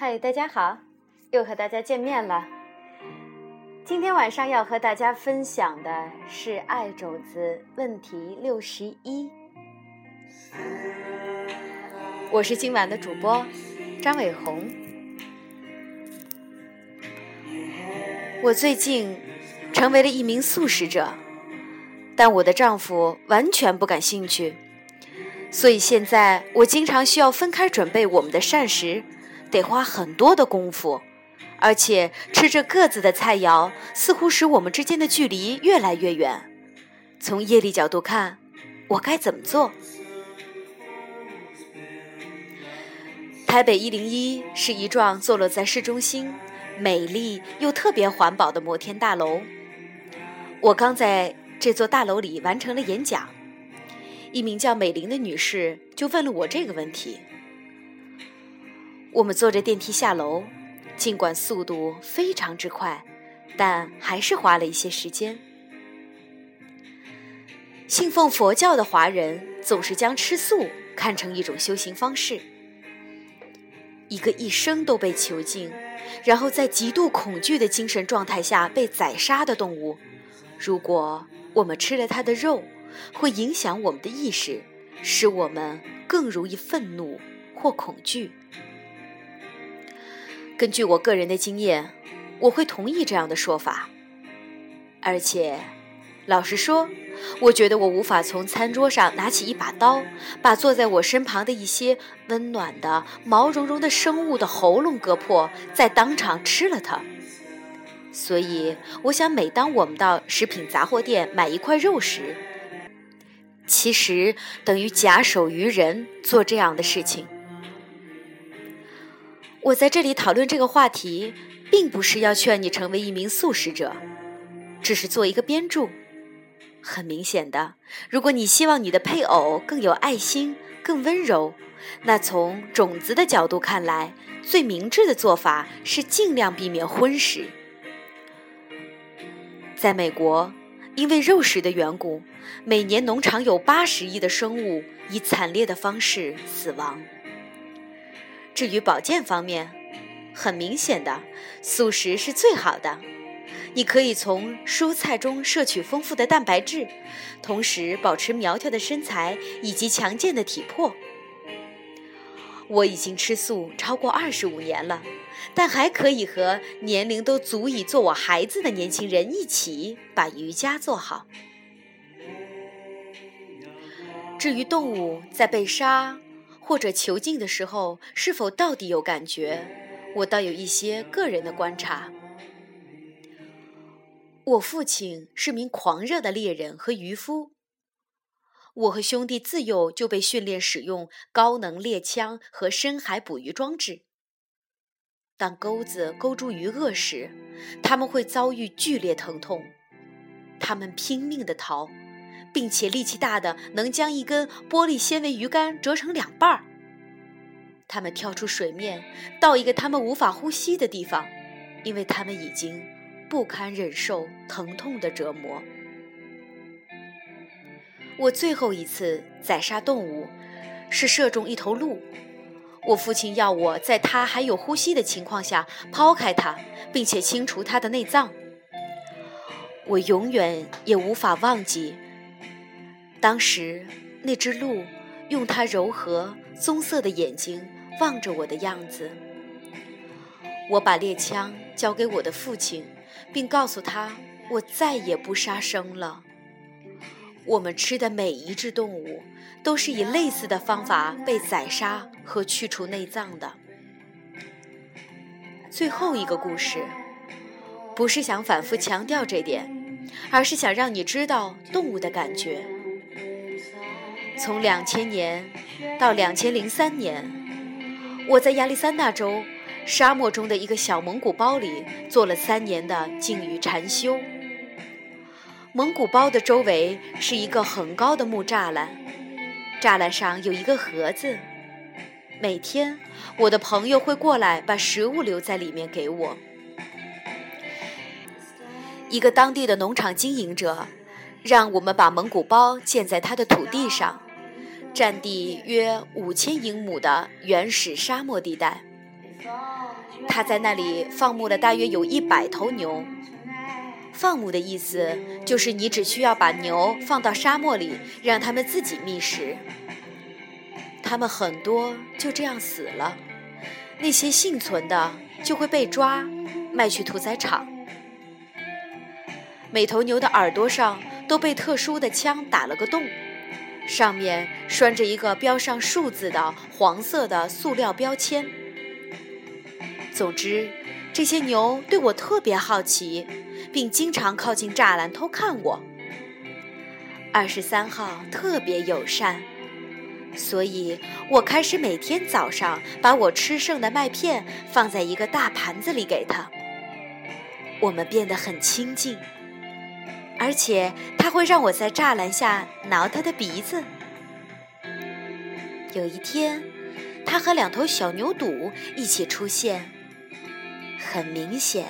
嗨，大家好，又和大家见面了。今天晚上要和大家分享的是爱种子问题六十一。我是今晚的主播张伟红。我最近成为了一名素食者，但我的丈夫完全不感兴趣，所以现在我经常需要分开准备我们的膳食，得花很多的功夫，而且吃着各自的菜肴，似乎使我们之间的距离越来越远。从业力角度看，我该怎么做？台北一零一是一幢坐落在市中心。美丽又特别环保的摩天大楼，我刚在这座大楼里完成了演讲。一名叫美玲的女士就问了我这个问题。我们坐着电梯下楼，尽管速度非常之快，但还是花了一些时间。信奉佛教的华人总是将吃素看成一种修行方式。一个一生都被囚禁。然后在极度恐惧的精神状态下被宰杀的动物，如果我们吃了它的肉，会影响我们的意识，使我们更容易愤怒或恐惧。根据我个人的经验，我会同意这样的说法，而且。老实说，我觉得我无法从餐桌上拿起一把刀，把坐在我身旁的一些温暖的、毛茸茸的生物的喉咙割破，再当场吃了它。所以，我想，每当我们到食品杂货店买一块肉时，其实等于假手于人做这样的事情。我在这里讨论这个话题，并不是要劝你成为一名素食者，只是做一个编注。很明显的，如果你希望你的配偶更有爱心、更温柔，那从种子的角度看来，最明智的做法是尽量避免荤食。在美国，因为肉食的缘故，每年农场有八十亿的生物以惨烈的方式死亡。至于保健方面，很明显的，素食是最好的。你可以从蔬菜中摄取丰富的蛋白质，同时保持苗条的身材以及强健的体魄。我已经吃素超过二十五年了，但还可以和年龄都足以做我孩子的年轻人一起把瑜伽做好。至于动物在被杀或者囚禁的时候是否到底有感觉，我倒有一些个人的观察。我父亲是名狂热的猎人和渔夫。我和兄弟自幼就被训练使用高能猎枪和深海捕鱼装置。当钩子勾住鱼鳄时，他们会遭遇剧烈疼痛。他们拼命地逃，并且力气大的能将一根玻璃纤维鱼竿折成两半儿。他们跳出水面，到一个他们无法呼吸的地方，因为他们已经。不堪忍受疼痛的折磨。我最后一次宰杀动物，是射中一头鹿。我父亲要我在他还有呼吸的情况下抛开它，并且清除它的内脏。我永远也无法忘记，当时那只鹿用它柔和棕色的眼睛望着我的样子。我把猎枪交给我的父亲。并告诉他，我再也不杀生了。我们吃的每一只动物，都是以类似的方法被宰杀和去除内脏的。最后一个故事，不是想反复强调这点，而是想让你知道动物的感觉。从两千年到两千零三年，我在亚利桑那州。沙漠中的一个小蒙古包里做了三年的静语禅修。蒙古包的周围是一个很高的木栅栏，栅栏上有一个盒子。每天，我的朋友会过来把食物留在里面给我。一个当地的农场经营者让我们把蒙古包建在他的土地上，占地约五千英亩的原始沙漠地带。他在那里放牧了大约有一百头牛。放牧的意思就是你只需要把牛放到沙漠里，让它们自己觅食。它们很多就这样死了，那些幸存的就会被抓，卖去屠宰场。每头牛的耳朵上都被特殊的枪打了个洞，上面拴着一个标上数字的黄色的塑料标签。总之，这些牛对我特别好奇。并经常靠近栅栏偷看我。二十三号特别友善，所以我开始每天早上把我吃剩的麦片放在一个大盘子里给他。我们变得很亲近，而且他会让我在栅栏下挠他的鼻子。有一天，他和两头小牛犊一起出现，很明显。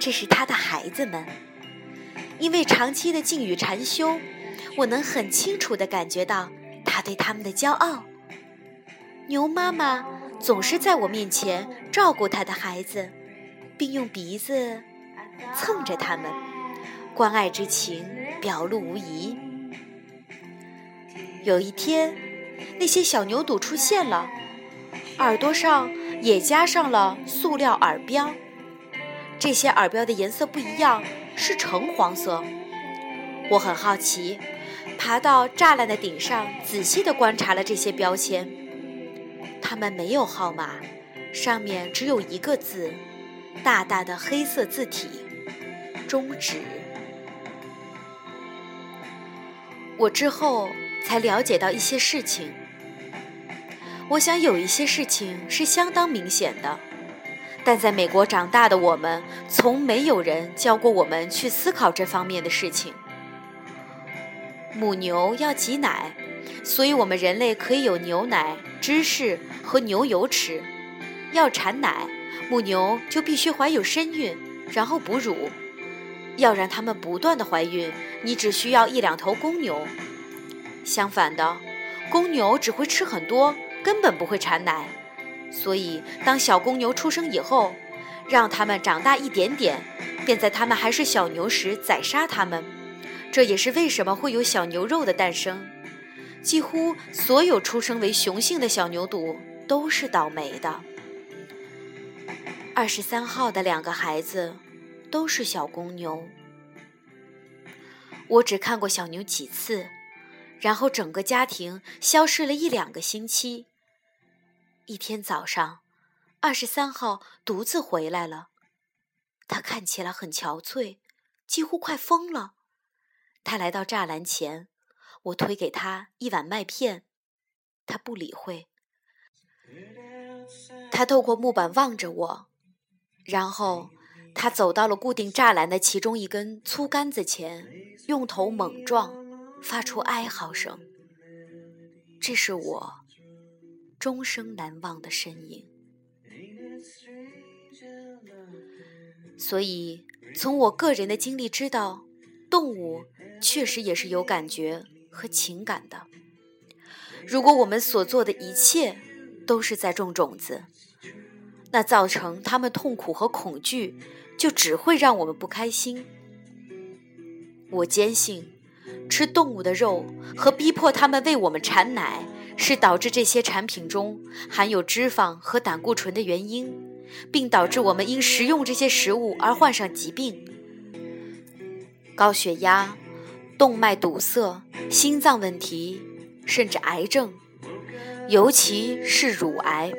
这是他的孩子们，因为长期的静语禅修，我能很清楚地感觉到他对他们的骄傲。牛妈妈总是在我面前照顾他的孩子，并用鼻子蹭着他们，关爱之情表露无遗。有一天，那些小牛犊出现了，耳朵上也加上了塑料耳标。这些耳标的颜色不一样，是橙黄色。我很好奇，爬到栅栏的顶上，仔细地观察了这些标签。它们没有号码，上面只有一个字，大大的黑色字体“终止”。我之后才了解到一些事情。我想有一些事情是相当明显的。但在美国长大的我们，从没有人教过我们去思考这方面的事情。母牛要挤奶，所以我们人类可以有牛奶、芝士和牛油吃。要产奶，母牛就必须怀有身孕，然后哺乳。要让它们不断的怀孕，你只需要一两头公牛。相反的，公牛只会吃很多，根本不会产奶。所以，当小公牛出生以后，让它们长大一点点，便在它们还是小牛时宰杀它们。这也是为什么会有小牛肉的诞生。几乎所有出生为雄性的小牛犊都是倒霉的。二十三号的两个孩子都是小公牛。我只看过小牛几次，然后整个家庭消失了一两个星期。一天早上，二十三号独自回来了。他看起来很憔悴，几乎快疯了。他来到栅栏前，我推给他一碗麦片，他不理会。他透过木板望着我，然后他走到了固定栅栏的其中一根粗杆子前，用头猛撞，发出哀嚎声。这是我。终生难忘的身影。所以，从我个人的经历知道，动物确实也是有感觉和情感的。如果我们所做的一切都是在种种子，那造成他们痛苦和恐惧，就只会让我们不开心。我坚信，吃动物的肉和逼迫他们为我们产奶。是导致这些产品中含有脂肪和胆固醇的原因，并导致我们因食用这些食物而患上疾病，高血压、动脉堵塞、心脏问题，甚至癌症，尤其是乳癌。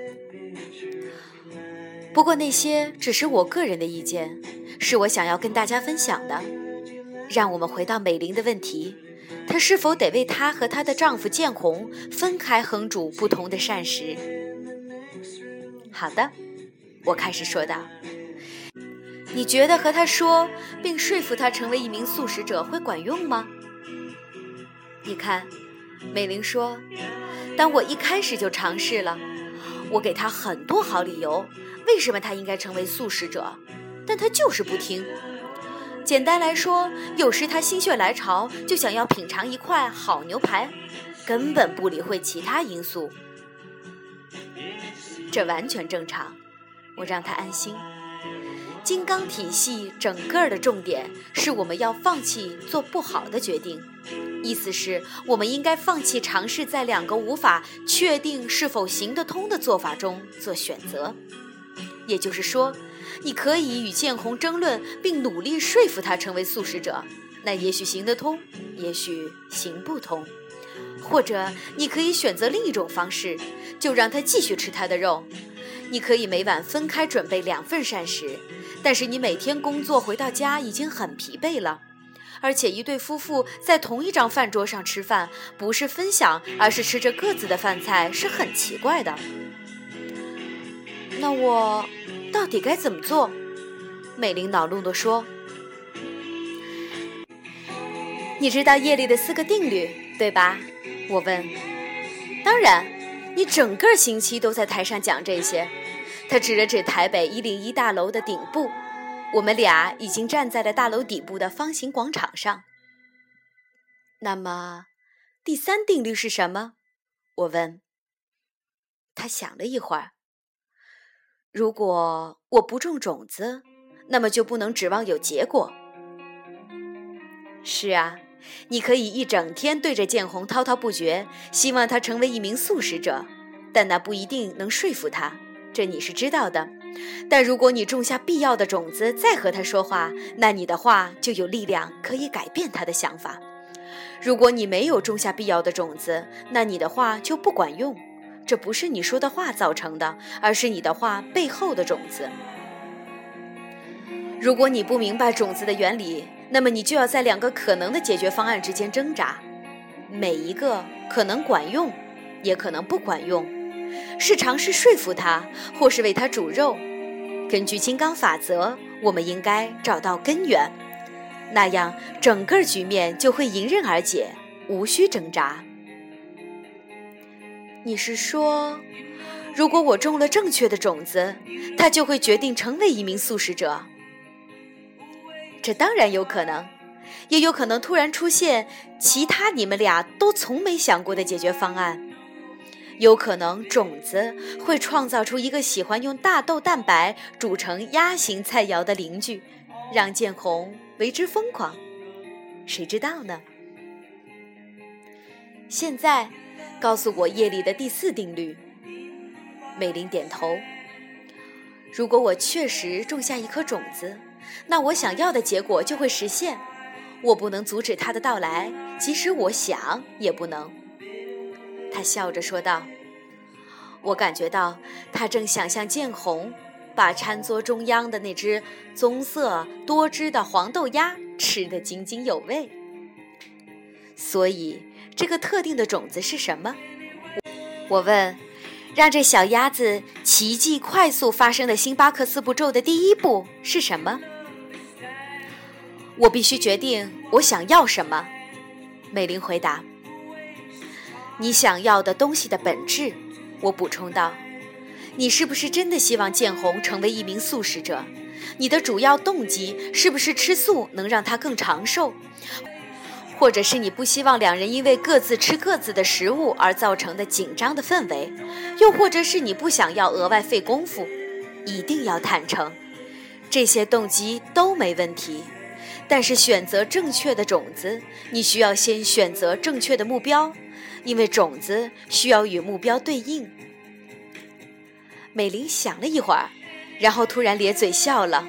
不过那些只是我个人的意见，是我想要跟大家分享的。让我们回到美玲的问题。她是否得为她和她的丈夫建红分开烹煮不同的膳食？好的，我开始说道。你觉得和他说，并说服他成为一名素食者会管用吗？你看，美玲说，当我一开始就尝试了，我给他很多好理由，为什么他应该成为素食者，但他就是不听。简单来说，有时他心血来潮就想要品尝一块好牛排，根本不理会其他因素，这完全正常。我让他安心。金刚体系整个的重点是我们要放弃做不好的决定，意思是我们应该放弃尝试在两个无法确定是否行得通的做法中做选择。也就是说，你可以与建红争论，并努力说服他成为素食者，那也许行得通，也许行不通。或者你可以选择另一种方式，就让他继续吃他的肉。你可以每晚分开准备两份膳食。但是你每天工作回到家已经很疲惫了，而且一对夫妇在同一张饭桌上吃饭，不是分享，而是吃着各自的饭菜，是很奇怪的。那我到底该怎么做？美玲恼怒地说：“你知道叶丽的四个定律，对吧？”我问。“当然，你整个星期都在台上讲这些。”他指了指台北一零一大楼的顶部，我们俩已经站在了大楼底部的方形广场上。那么，第三定律是什么？我问。他想了一会儿。如果我不种种子，那么就不能指望有结果。是啊，你可以一整天对着建红滔滔不绝，希望他成为一名素食者，但那不一定能说服他。这你是知道的，但如果你种下必要的种子，再和他说话，那你的话就有力量可以改变他的想法。如果你没有种下必要的种子，那你的话就不管用。这不是你说的话造成的，而是你的话背后的种子。如果你不明白种子的原理，那么你就要在两个可能的解决方案之间挣扎，每一个可能管用，也可能不管用。是尝试说服他，或是为他煮肉。根据金刚法则，我们应该找到根源，那样整个局面就会迎刃而解，无需挣扎。你是说，如果我种了正确的种子，他就会决定成为一名素食者？这当然有可能，也有可能突然出现其他你们俩都从没想过的解决方案。有可能种子会创造出一个喜欢用大豆蛋白煮成鸭形菜肴的邻居，让建宏为之疯狂。谁知道呢？现在，告诉我夜里的第四定律。美玲点头。如果我确实种下一颗种子，那我想要的结果就会实现。我不能阻止它的到来，即使我想，也不能。他笑着说道：“我感觉到他正想象见红把餐桌中央的那只棕色多汁的黄豆鸭吃得津津有味。所以，这个特定的种子是什么？”我问。让这小鸭子奇迹快速发生的星巴克四步骤的第一步是什么？我必须决定我想要什么。美玲回答。你想要的东西的本质，我补充道：“你是不是真的希望建红成为一名素食者？你的主要动机是不是吃素能让他更长寿？或者是你不希望两人因为各自吃各自的食物而造成的紧张的氛围？又或者是你不想要额外费功夫？一定要坦诚，这些动机都没问题。但是选择正确的种子，你需要先选择正确的目标。”因为种子需要与目标对应。美玲想了一会儿，然后突然咧嘴笑了。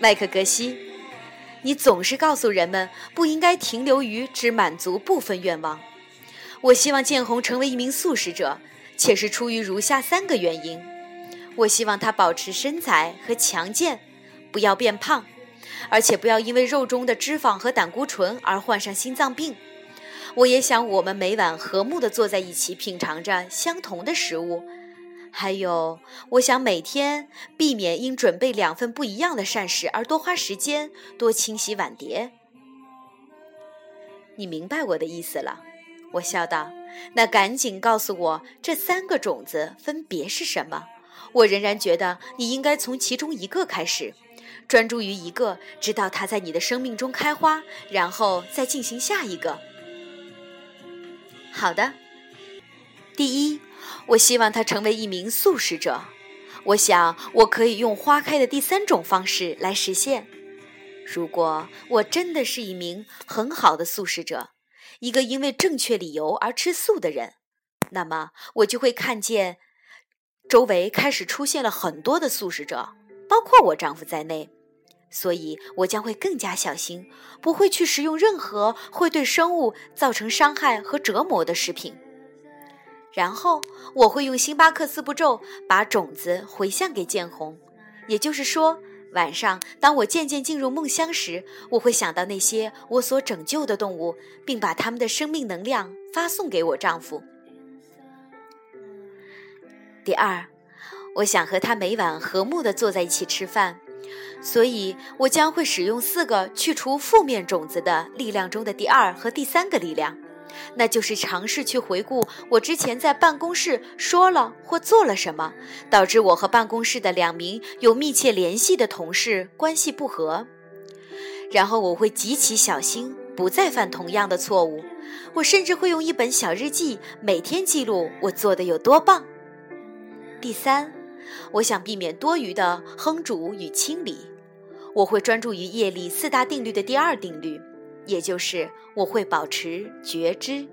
麦克格西，你总是告诉人们不应该停留于只满足部分愿望。我希望建红成为一名素食者，且是出于如下三个原因：我希望他保持身材和强健，不要变胖，而且不要因为肉中的脂肪和胆固醇而患上心脏病。我也想，我们每晚和睦地坐在一起，品尝着相同的食物。还有，我想每天避免因准备两份不一样的膳食而多花时间，多清洗碗碟。你明白我的意思了，我笑道。那赶紧告诉我这三个种子分别是什么？我仍然觉得你应该从其中一个开始，专注于一个，直到它在你的生命中开花，然后再进行下一个。好的。第一，我希望他成为一名素食者。我想我可以用花开的第三种方式来实现。如果我真的是一名很好的素食者，一个因为正确理由而吃素的人，那么我就会看见周围开始出现了很多的素食者，包括我丈夫在内。所以我将会更加小心，不会去食用任何会对生物造成伤害和折磨的食品。然后我会用星巴克四步骤把种子回向给建红，也就是说，晚上当我渐渐进入梦乡时，我会想到那些我所拯救的动物，并把他们的生命能量发送给我丈夫。第二，我想和他每晚和睦地坐在一起吃饭。所以，我将会使用四个去除负面种子的力量中的第二和第三个力量，那就是尝试去回顾我之前在办公室说了或做了什么，导致我和办公室的两名有密切联系的同事关系不和。然后，我会极其小心，不再犯同样的错误。我甚至会用一本小日记，每天记录我做的有多棒。第三。我想避免多余的烹煮与清理，我会专注于业力四大定律的第二定律，也就是我会保持觉知，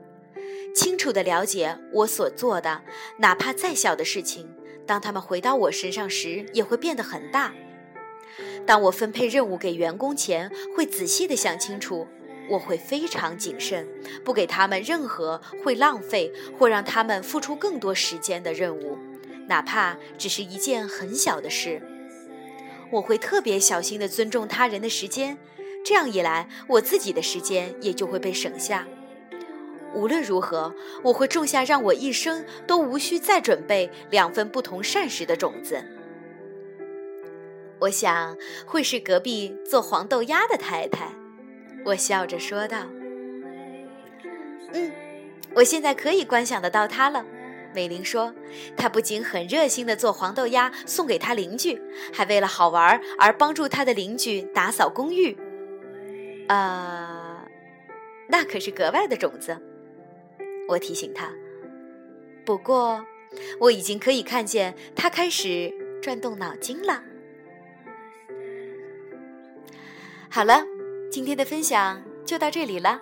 清楚地了解我所做的，哪怕再小的事情，当他们回到我身上时，也会变得很大。当我分配任务给员工前，会仔细地想清楚，我会非常谨慎，不给他们任何会浪费或让他们付出更多时间的任务。哪怕只是一件很小的事，我会特别小心地尊重他人的时间，这样一来，我自己的时间也就会被省下。无论如何，我会种下让我一生都无需再准备两份不同膳食的种子。我想会是隔壁做黄豆鸭的太太，我笑着说道：“嗯，我现在可以观想得到她了。”美玲说：“她不仅很热心地做黄豆鸭送给她邻居，还为了好玩而帮助她的邻居打扫公寓。呃，那可是格外的种子。”我提醒他。不过，我已经可以看见他开始转动脑筋了。好了，今天的分享就到这里了。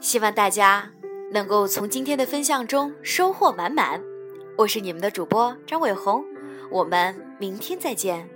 希望大家。能够从今天的分享中收获满满，我是你们的主播张伟红，我们明天再见。